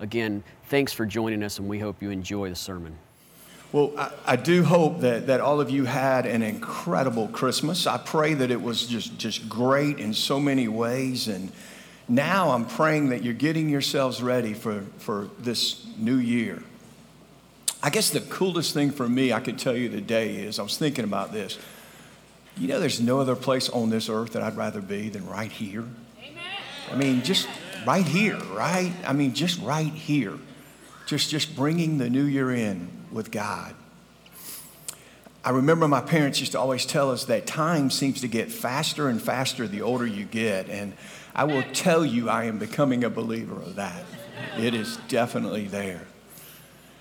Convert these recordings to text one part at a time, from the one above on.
Again, thanks for joining us, and we hope you enjoy the sermon. Well, I, I, do hope that, that all of you had an incredible Christmas. I pray that it was just, just great in so many ways. And now I'm praying that you're getting yourselves ready for, for this new year. I guess the coolest thing for me I could tell you today is I was thinking about this. You know, there's no other place on this earth that I'd rather be than right here. Amen. I mean, just right here, right? I mean, just right here. Just, just bringing the new year in with God. I remember my parents used to always tell us that time seems to get faster and faster the older you get. And I will tell you, I am becoming a believer of that. It is definitely there.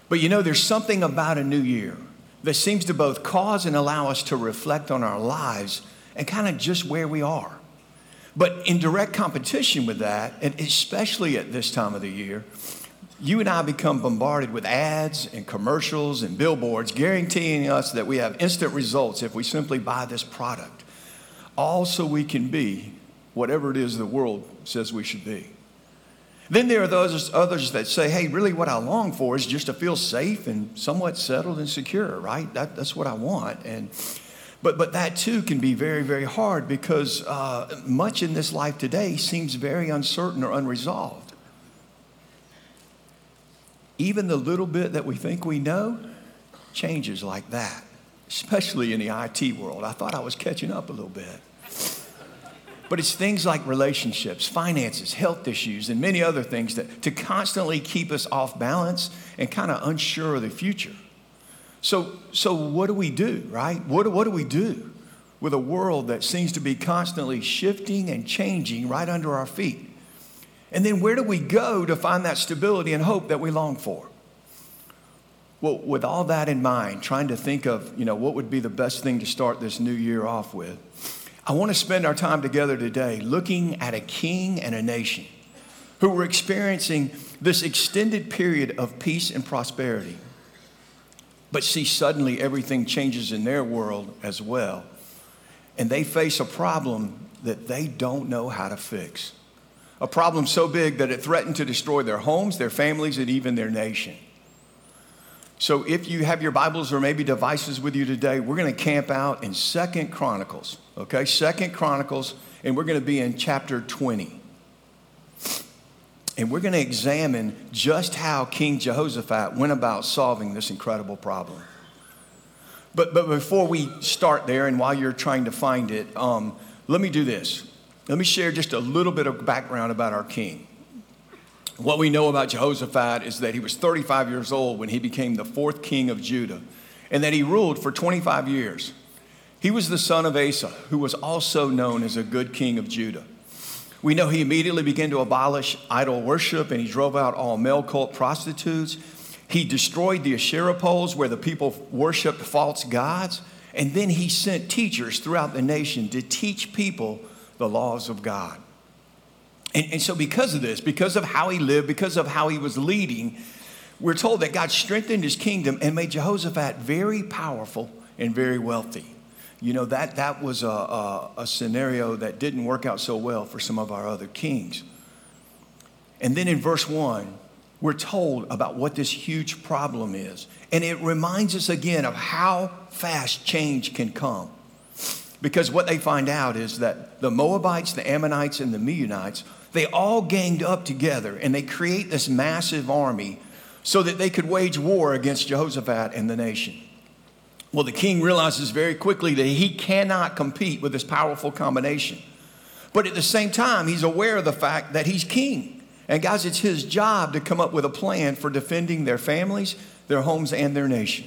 But you know, there's something about a new year that seems to both cause and allow us to reflect on our lives and kind of just where we are. But in direct competition with that, and especially at this time of the year, you and I become bombarded with ads and commercials and billboards guaranteeing us that we have instant results if we simply buy this product. All so we can be whatever it is the world says we should be. Then there are those others that say, hey, really what I long for is just to feel safe and somewhat settled and secure, right? That, that's what I want. And, but, but that too can be very, very hard because uh, much in this life today seems very uncertain or unresolved. Even the little bit that we think we know changes like that, especially in the IT world. I thought I was catching up a little bit. But it's things like relationships, finances, health issues, and many other things that to constantly keep us off balance and kind of unsure of the future. So, so what do we do, right? What, what do we do with a world that seems to be constantly shifting and changing right under our feet? And then where do we go to find that stability and hope that we long for? Well, with all that in mind, trying to think of, you know, what would be the best thing to start this new year off with, I want to spend our time together today looking at a king and a nation who were experiencing this extended period of peace and prosperity. But see, suddenly everything changes in their world as well. And they face a problem that they don't know how to fix. A problem so big that it threatened to destroy their homes, their families, and even their nation. So if you have your Bibles or maybe devices with you today, we're going to camp out in Second Chronicles, okay? Second Chronicles, and we're going to be in chapter 20. And we're going to examine just how King Jehoshaphat went about solving this incredible problem. But, but before we start there, and while you're trying to find it, um, let me do this. Let me share just a little bit of background about our king. What we know about Jehoshaphat is that he was 35 years old when he became the fourth king of Judah, and that he ruled for 25 years. He was the son of Asa, who was also known as a good king of Judah. We know he immediately began to abolish idol worship and he drove out all male cult prostitutes. He destroyed the Asherah poles where the people worshiped false gods. And then he sent teachers throughout the nation to teach people the laws of God. And, and so, because of this, because of how he lived, because of how he was leading, we're told that God strengthened his kingdom and made Jehoshaphat very powerful and very wealthy. You know, that, that was a, a, a, scenario that didn't work out so well for some of our other kings. And then in verse 1, we're told about what this huge problem is. And it reminds us again of how fast change can come. Because what they find out is that the Moabites, the Ammonites, and the Meunites they all ganged up together and they create this massive army so that they could wage war against Jehoshaphat and the nation. Well, the king realizes very quickly that he cannot compete with this powerful combination. But at the same time, he's aware of the fact that he's king. And guys, it's his job to come up with a plan for defending their families, their homes, and their nation.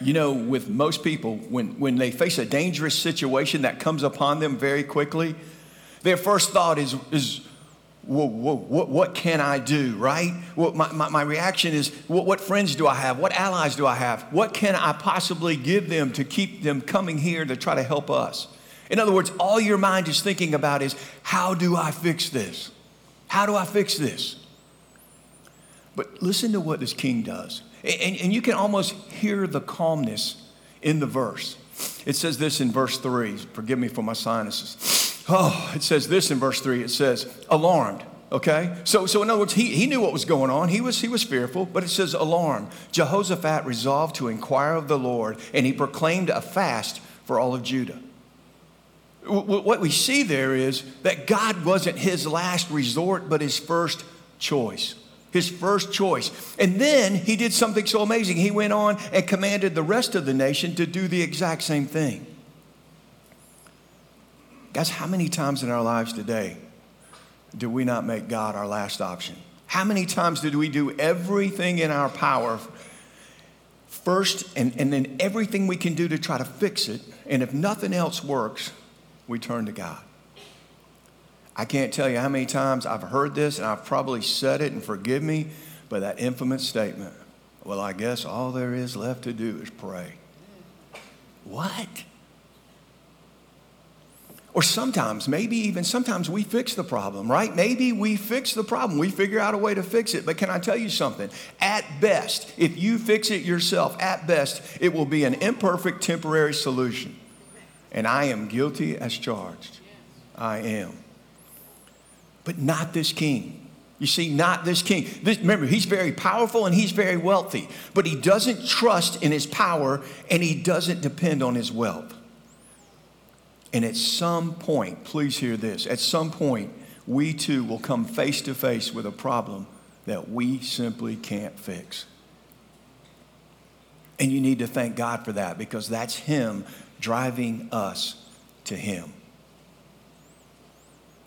You know, with most people, when, when they face a dangerous situation that comes upon them very quickly, their first thought is, is whoa, whoa, what, what can I do, right? What, my, my, my reaction is, what, what friends do I have? What allies do I have? What can I possibly give them to keep them coming here to try to help us? In other words, all your mind is thinking about is, how do I fix this? How do I fix this? But listen to what this king does. And, and you can almost hear the calmness in the verse. It says this in verse 3. Forgive me for my sinuses. Oh, it says this in verse 3. It says, alarmed. Okay? So, so in other words, he, he knew what was going on. He was, he was fearful, but it says alarmed. Jehoshaphat resolved to inquire of the Lord, and he proclaimed a fast for all of Judah. What we see there is that God wasn't his last resort, but his first choice his first choice. And then he did something so amazing. He went on and commanded the rest of the nation to do the exact same thing. Guys, how many times in our lives today do we not make God our last option? How many times did we do everything in our power first and, and then everything we can do to try to fix it? And if nothing else works, we turn to God. I can't tell you how many times I've heard this and I've probably said it, and forgive me, but that infamous statement, well, I guess all there is left to do is pray. What? Or sometimes, maybe even sometimes we fix the problem, right? Maybe we fix the problem. We figure out a way to fix it. But can I tell you something? At best, if you fix it yourself, at best, it will be an imperfect temporary solution. And I am guilty as charged. I am but not this king. You see, not this king. This, remember, he's very powerful and he's very wealthy, but he doesn't trust in his power and he doesn't depend on his wealth. And at some point, please hear this, at some point, we too will come face to face with a problem that we simply can't fix. And you need to thank God for that because that's Him driving us to Him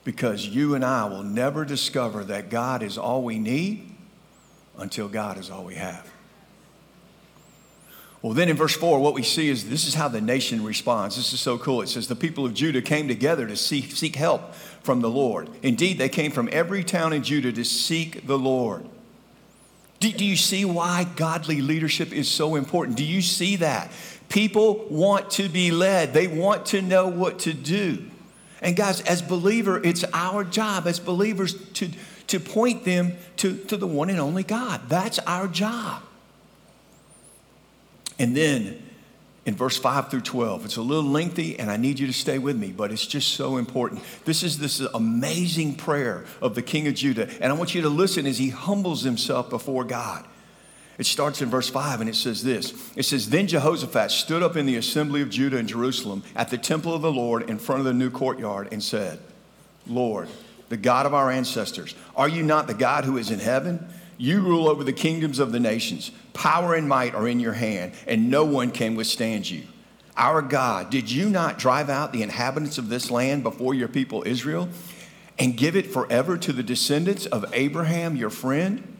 because you and I will never discover that God is all we need until God is all we have. Well, then in verse 4, what we see is this is how the nation responds. This is so cool. It says, The people of Judah came together to seek, seek help from the Lord. Indeed, they came from every town in Judah to seek the Lord. Do, do you see why godly leadership is so important? Do you see that? People want to be led, they want to know what to do. And guys, as believer, it's our job as believers to, to point them to, to the one and only God. That's our job. And then in verse 5 through 12, it's a little lengthy and I need you to stay with me, but it's just so important. This is this amazing prayer of the king of Judah. And I want you to listen as he humbles himself before God. It starts in verse 5 and it says this It says, Then Jehoshaphat stood up in the assembly of Judah and Jerusalem at the temple of the Lord in front of the new courtyard and said, Lord, the God of our ancestors, are you not the God who is in heaven? You rule over the kingdoms of the nations. Power and might are in your hand, and no one can withstand you. Our God, did you not drive out the inhabitants of this land before your people Israel and give it forever to the descendants of Abraham, your friend?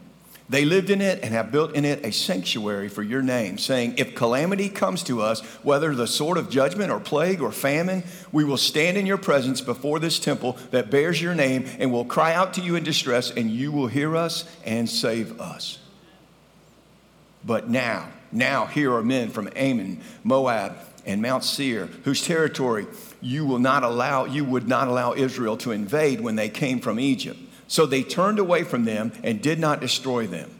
They lived in it and have built in it a sanctuary for your name, saying, If calamity comes to us, whether the sword of judgment or plague or famine, we will stand in your presence before this temple that bears your name and will cry out to you in distress, and you will hear us and save us. But now, now here are men from Ammon, Moab, and Mount Seir, whose territory you will not allow, you would not allow Israel to invade when they came from Egypt. So they turned away from them and did not destroy them.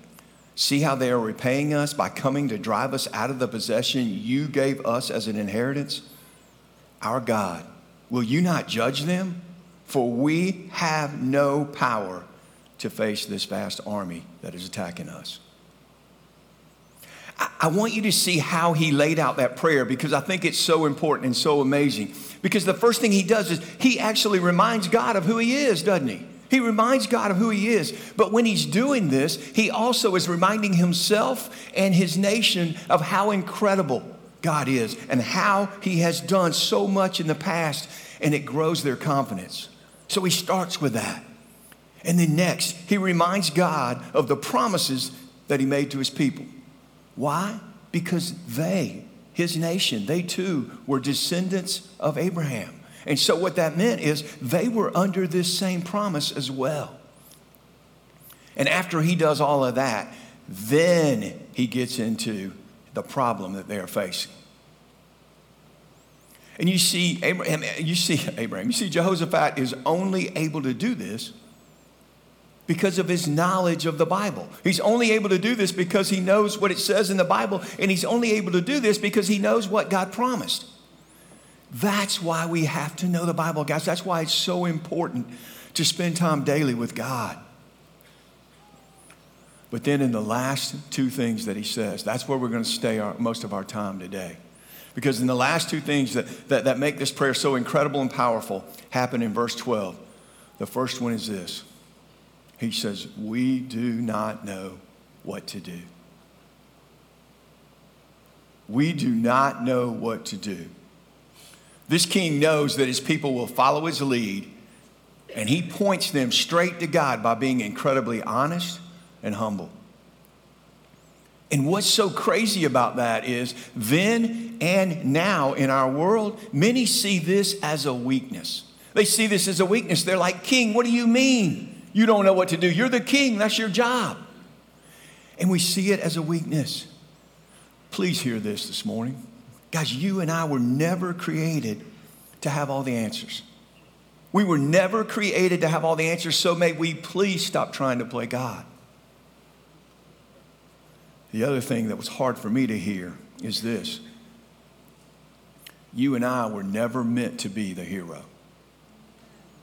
See how they are repaying us by coming to drive us out of the possession you gave us as an inheritance? Our God, will you not judge them? For we have no power to face this vast army that is attacking us. I want you to see how he laid out that prayer because I think it's so important and so amazing. Because the first thing he does is he actually reminds God of who he is, doesn't he? He reminds God of who he is. But when he's doing this, he also is reminding himself and his nation of how incredible God is and how he has done so much in the past, and it grows their confidence. So he starts with that. And then next, he reminds God of the promises that he made to his people. Why? Because they, his nation, they too were descendants of Abraham. And so, what that meant is they were under this same promise as well. And after he does all of that, then he gets into the problem that they are facing. And you see Abraham, you see Abraham, you see Jehoshaphat is only able to do this because of his knowledge of the Bible. He's only able to do this because he knows what it says in the Bible, and he's only able to do this because he knows what God promised. That's why we have to know the Bible, guys. That's why it's so important to spend time daily with God. But then in the last two things that he says, that's where we're going to stay our, most of our time today. Because in the last two things that, that, that make this prayer so incredible and powerful happen in verse 12. The first one is this He says, We do not know what to do. We do not know what to do. This king knows that his people will follow his lead, and he points them straight to God by being incredibly honest and humble. And what's so crazy about that is then and now in our world, many see this as a weakness. They see this as a weakness. They're like, King, what do you mean? You don't know what to do. You're the king, that's your job. And we see it as a weakness. Please hear this this morning. Guys, you and I were never created to have all the answers. We were never created to have all the answers, so may we please stop trying to play God. The other thing that was hard for me to hear is this you and I were never meant to be the hero.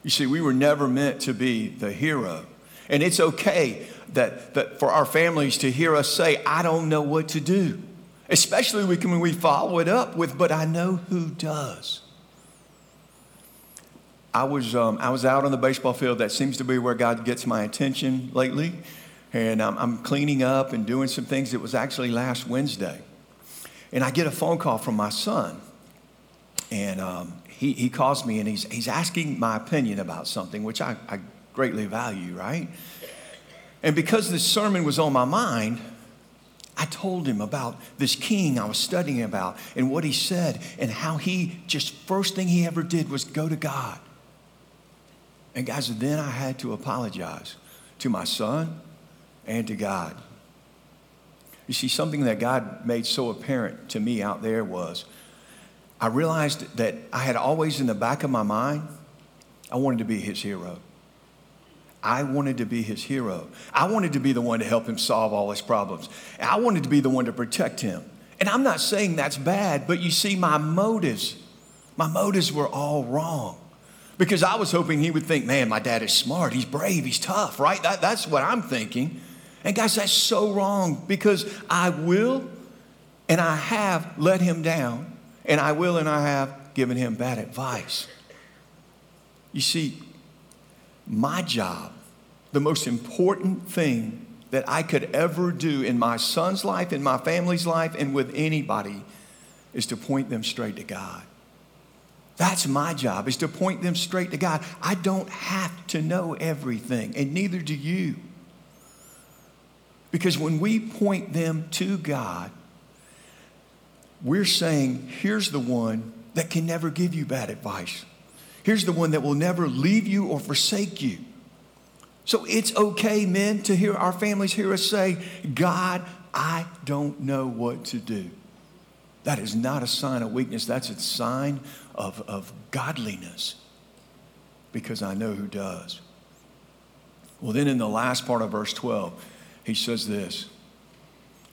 You see, we were never meant to be the hero. And it's okay that, that for our families to hear us say, I don't know what to do. Especially when we follow it up with, but I know who does. I was, um, I was out on the baseball field. That seems to be where God gets my attention lately and I'm, I'm cleaning up and doing some things. It was actually last Wednesday. And I get a phone call from my son. And um, he, he calls me and he's, he's asking my opinion about something, which I, I greatly value, right? And because this sermon was on my mind, I told him about this king I was studying about and what he said and how he just first thing he ever did was go to God. And guys, then I had to apologize to my son and to God. You see, something that God made so apparent to me out there was I realized that I had always in the back of my mind, I wanted to be his hero. I wanted to be his hero. I wanted to be the one to help him solve all his problems. I wanted to be the one to protect him. And I'm not saying that's bad, but you see, my motives, my motives were all wrong. Because I was hoping he would think, man, my dad is smart, he's brave, he's tough, right? That, that's what I'm thinking. And guys, that's so wrong because I will and I have let him down, and I will and I have given him bad advice. You see, my job, the most important thing that I could ever do in my son's life, in my family's life, and with anybody is to point them straight to God. That's my job, is to point them straight to God. I don't have to know everything, and neither do you. Because when we point them to God, we're saying, here's the one that can never give you bad advice. Here's the one that will never leave you or forsake you. So it's okay, men, to hear our families hear us say, God, I don't know what to do. That is not a sign of weakness, that's a sign of, of godliness because I know who does. Well, then in the last part of verse 12, he says this.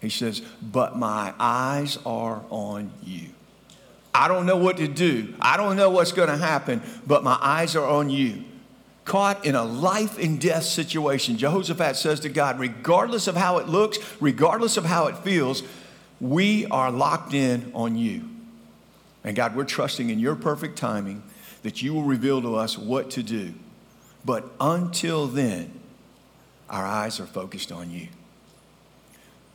He says, But my eyes are on you. I don't know what to do. I don't know what's going to happen, but my eyes are on you. Caught in a life and death situation, Jehoshaphat says to God, regardless of how it looks, regardless of how it feels, we are locked in on you. And God, we're trusting in your perfect timing that you will reveal to us what to do. But until then, our eyes are focused on you.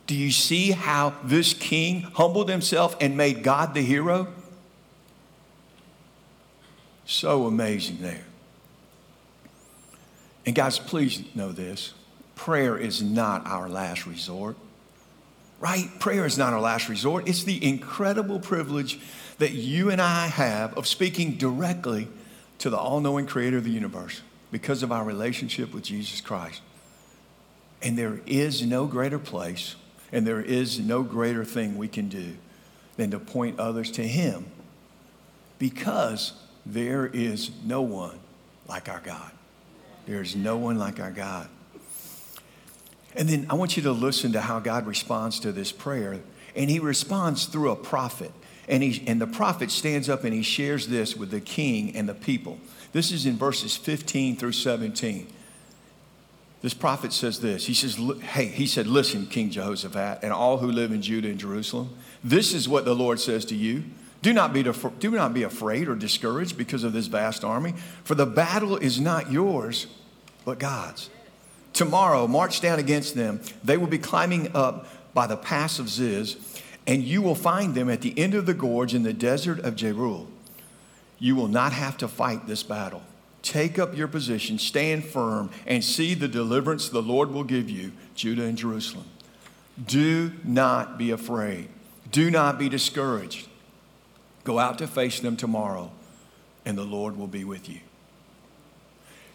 Do you see how this king humbled himself and made God the hero? So amazing there. And guys, please know this prayer is not our last resort. Right? Prayer is not our last resort. It's the incredible privilege that you and I have of speaking directly to the all knowing creator of the universe because of our relationship with Jesus Christ. And there is no greater place and there is no greater thing we can do than to point others to Him because there is no one like our God. There is no one like our God. And then I want you to listen to how God responds to this prayer. And He responds through a prophet. And, he, and the prophet stands up and he shares this with the king and the people. This is in verses 15 through 17. This prophet says this. He says, Hey, he said, Listen, King Jehoshaphat, and all who live in Judah and Jerusalem, this is what the Lord says to you. Do not, be, do not be afraid or discouraged because of this vast army, for the battle is not yours, but God's. Tomorrow, march down against them. They will be climbing up by the pass of Ziz, and you will find them at the end of the gorge in the desert of Jeruel. You will not have to fight this battle. Take up your position, stand firm, and see the deliverance the Lord will give you, Judah and Jerusalem. Do not be afraid. Do not be discouraged. Go out to face them tomorrow, and the Lord will be with you.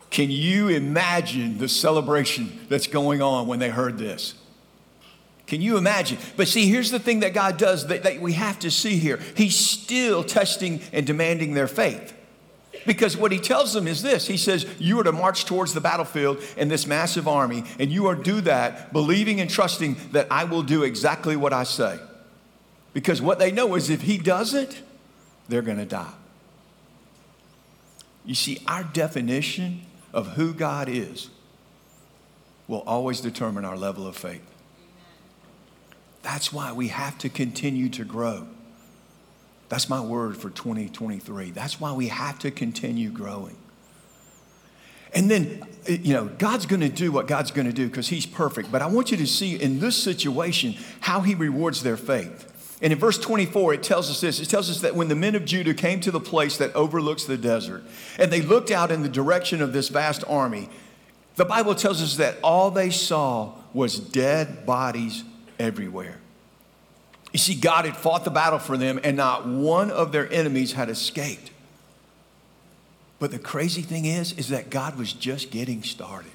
Can you imagine the celebration that's going on when they heard this? Can you imagine? But see, here's the thing that God does that, that we have to see here He's still testing and demanding their faith. Because what he tells them is this He says, You are to march towards the battlefield in this massive army, and you are to do that believing and trusting that I will do exactly what I say. Because what they know is if he doesn't, they're going to die. You see, our definition of who God is will always determine our level of faith. That's why we have to continue to grow. That's my word for 2023. That's why we have to continue growing. And then, eh, you know, God's going to do what God's going to do because He's perfect. But I want you to see in this situation how He rewards their faith. And in verse 24, it tells us this it tells us that when the men of Judah came to the place that overlooks the desert, and they looked out in the direction of this vast army, the Bible tells us that all they saw was dead bodies everywhere. You see, God had fought the battle for them, and not one of their enemies had escaped. But the crazy thing is, is that God was just getting started.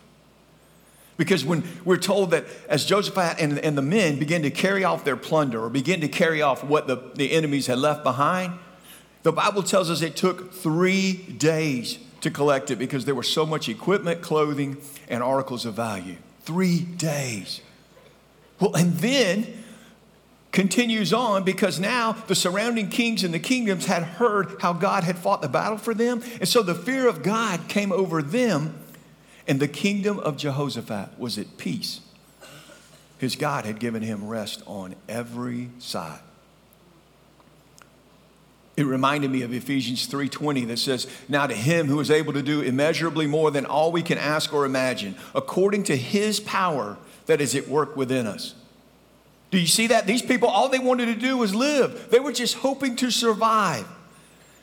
Because when we're told that as Jehoshaphat and, and the men begin to carry off their plunder or begin to carry off what the, the enemies had left behind, the Bible tells us it took three days to collect it because there was so much equipment, clothing, and articles of value. Three days. Well, and then continues on because now the surrounding kings and the kingdoms had heard how God had fought the battle for them. And so the fear of God came over them, and the kingdom of Jehoshaphat was at peace. His God had given him rest on every side. It reminded me of Ephesians 3:20 that says, "Now to him who is able to do immeasurably more than all we can ask or imagine, according to his power that is at work within us." Do you see that? These people, all they wanted to do was live. They were just hoping to survive.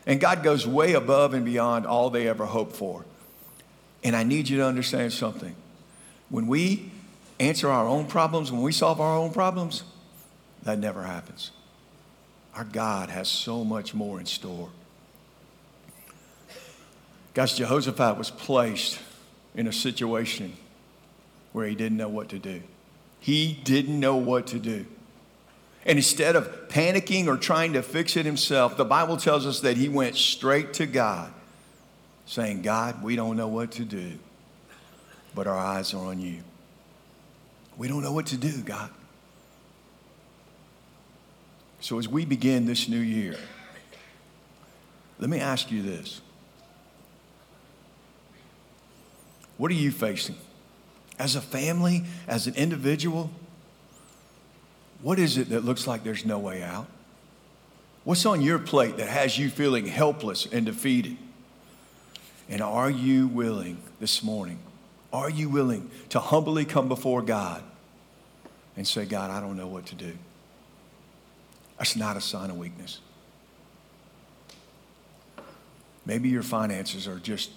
And God goes way above and beyond all they ever hoped for. And I need you to understand something. When we answer our own problems, when we solve our own problems, that never happens. Our God has so much more in store. Guys, Jehoshaphat was placed in a situation where he didn't know what to do. He didn't know what to do. And instead of panicking or trying to fix it himself, the Bible tells us that he went straight to God, saying, God, we don't know what to do, but our eyes are on you. We don't know what to do, God. So as we begin this new year, let me ask you this. What are you facing? as a family, as an individual, what is it that looks like there's no way out? What's on your plate that has you feeling helpless and defeated? And are you willing this morning? Are you willing to humbly come before God and say, God, I don't know what to do? That's not a sign of weakness. Maybe your finances are just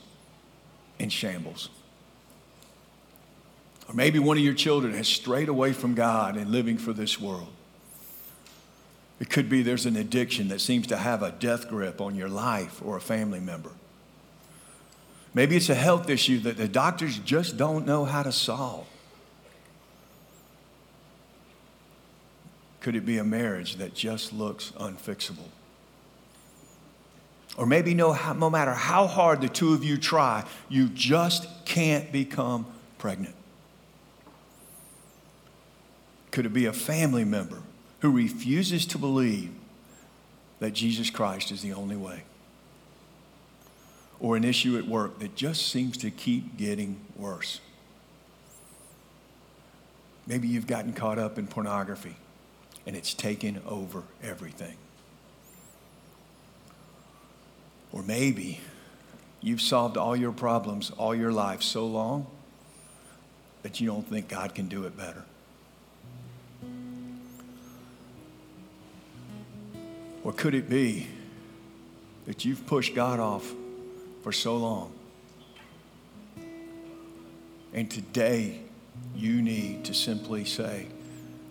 in shambles. Or maybe one of your children has strayed away from God and living for this world. It could be there's an addiction that seems to have a death grip on your life or a family member. Maybe it's a health issue that the doctors just don't know how to solve. Could it be a marriage that just looks unfixable? Or maybe no, no matter how hard the two of you try, you just can't become pregnant. Could it be a family member who refuses to believe that Jesus Christ is the only way? Or an issue at work that just seems to keep getting worse? Maybe you've gotten caught up in pornography and it's taken over everything. Or maybe you've solved all your problems all your life so long that you don't think God can do it better. Or could it be that you've pushed God off for so long? And today you need to simply say,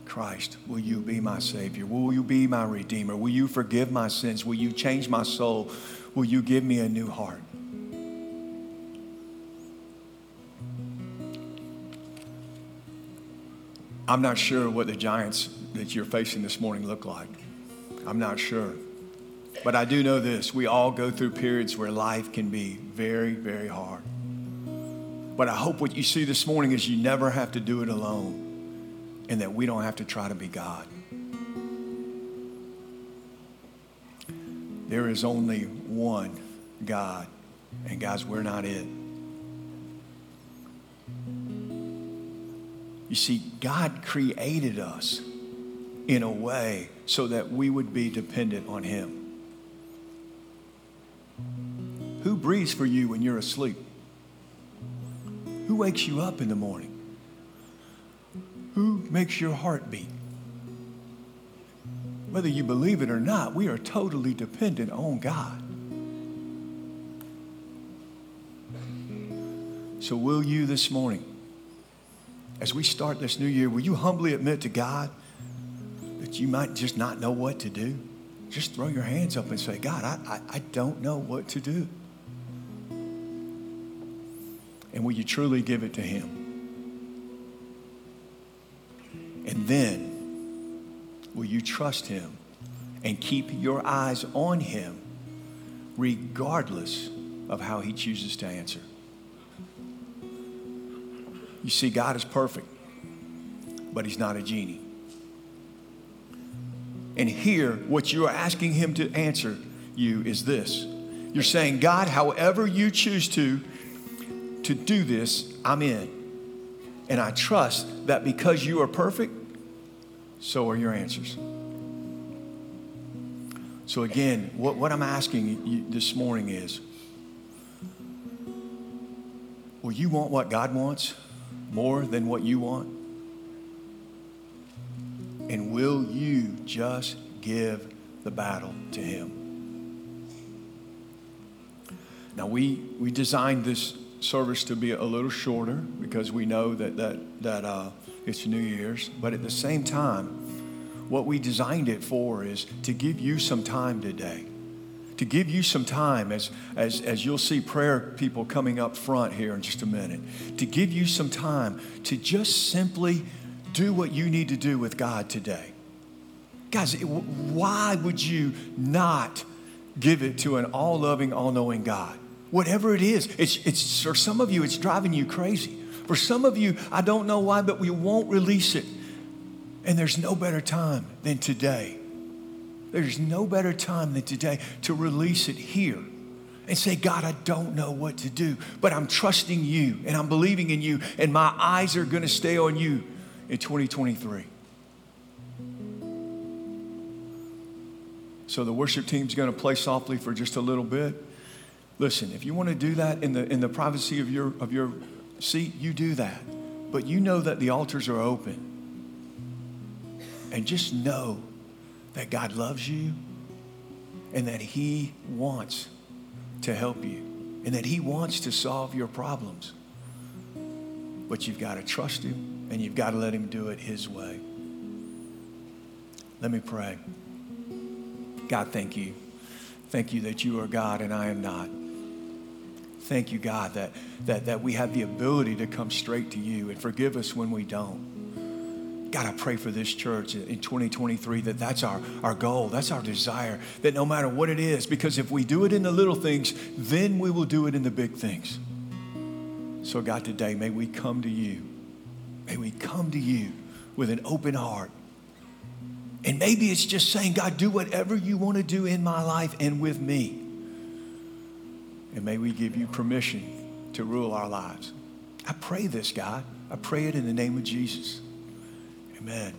Christ, will you be my Savior? Will you be my Redeemer? Will you forgive my sins? Will you change my soul? Will you give me a new heart? I'm not sure what the giants that you're facing this morning look like. I'm not sure. But I do know this we all go through periods where life can be very, very hard. But I hope what you see this morning is you never have to do it alone and that we don't have to try to be God. There is only one God, and guys, we're not it. You see, God created us in a way so that we would be dependent on Him. Breathes for you when you're asleep? Who wakes you up in the morning? Who makes your heart beat? Whether you believe it or not, we are totally dependent on God. So, will you this morning, as we start this new year, will you humbly admit to God that you might just not know what to do? Just throw your hands up and say, God, I, I, I don't know what to do. And will you truly give it to Him? And then, will you trust Him and keep your eyes on Him regardless of how He chooses to answer? You see, God is perfect, but He's not a genie. And here, what you are asking Him to answer you is this. You're saying, God, however you choose to, to do this, I'm in. And I trust that because you are perfect, so are your answers. So, again, what, what I'm asking you this morning is will you want what God wants more than what you want? And will you just give the battle to Him? Now, we, we designed this service to be a little shorter because we know that, that, that uh, it's New Year's. But at the same time, what we designed it for is to give you some time today. To give you some time, as, as, as you'll see prayer people coming up front here in just a minute, to give you some time to just simply do what you need to do with God today. Guys, why would you not give it to an all loving, all knowing God? Whatever it is, it's, it's, for some of you, it's driving you crazy. For some of you, I don't know why, but we won't release it. And there's no better time than today. There's no better time than today to release it here and say, God, I don't know what to do, but I'm trusting you and I'm believing in you, and my eyes are going to stay on you in 2023. So the worship team's going to play softly for just a little bit. Listen, if you want to do that in the, in the privacy of your, of your seat, you do that. But you know that the altars are open. And just know that God loves you and that He wants to help you and that He wants to solve your problems. But you've got to trust Him and you've got to let Him do it His way. Let me pray. God, thank you. Thank you that you are God and I am not. Thank you, God, that, that, that we have the ability to come straight to you and forgive us when we don't. God, I pray for this church in 2023 that that's our, our goal, that's our desire, that no matter what it is, because if we do it in the little things, then we will do it in the big things. So, God, today, may we come to you. May we come to you with an open heart. And maybe it's just saying, God, do whatever you want to do in my life and with me. And may we give you permission to rule our lives. I pray this, God. I pray it in the name of Jesus. Amen.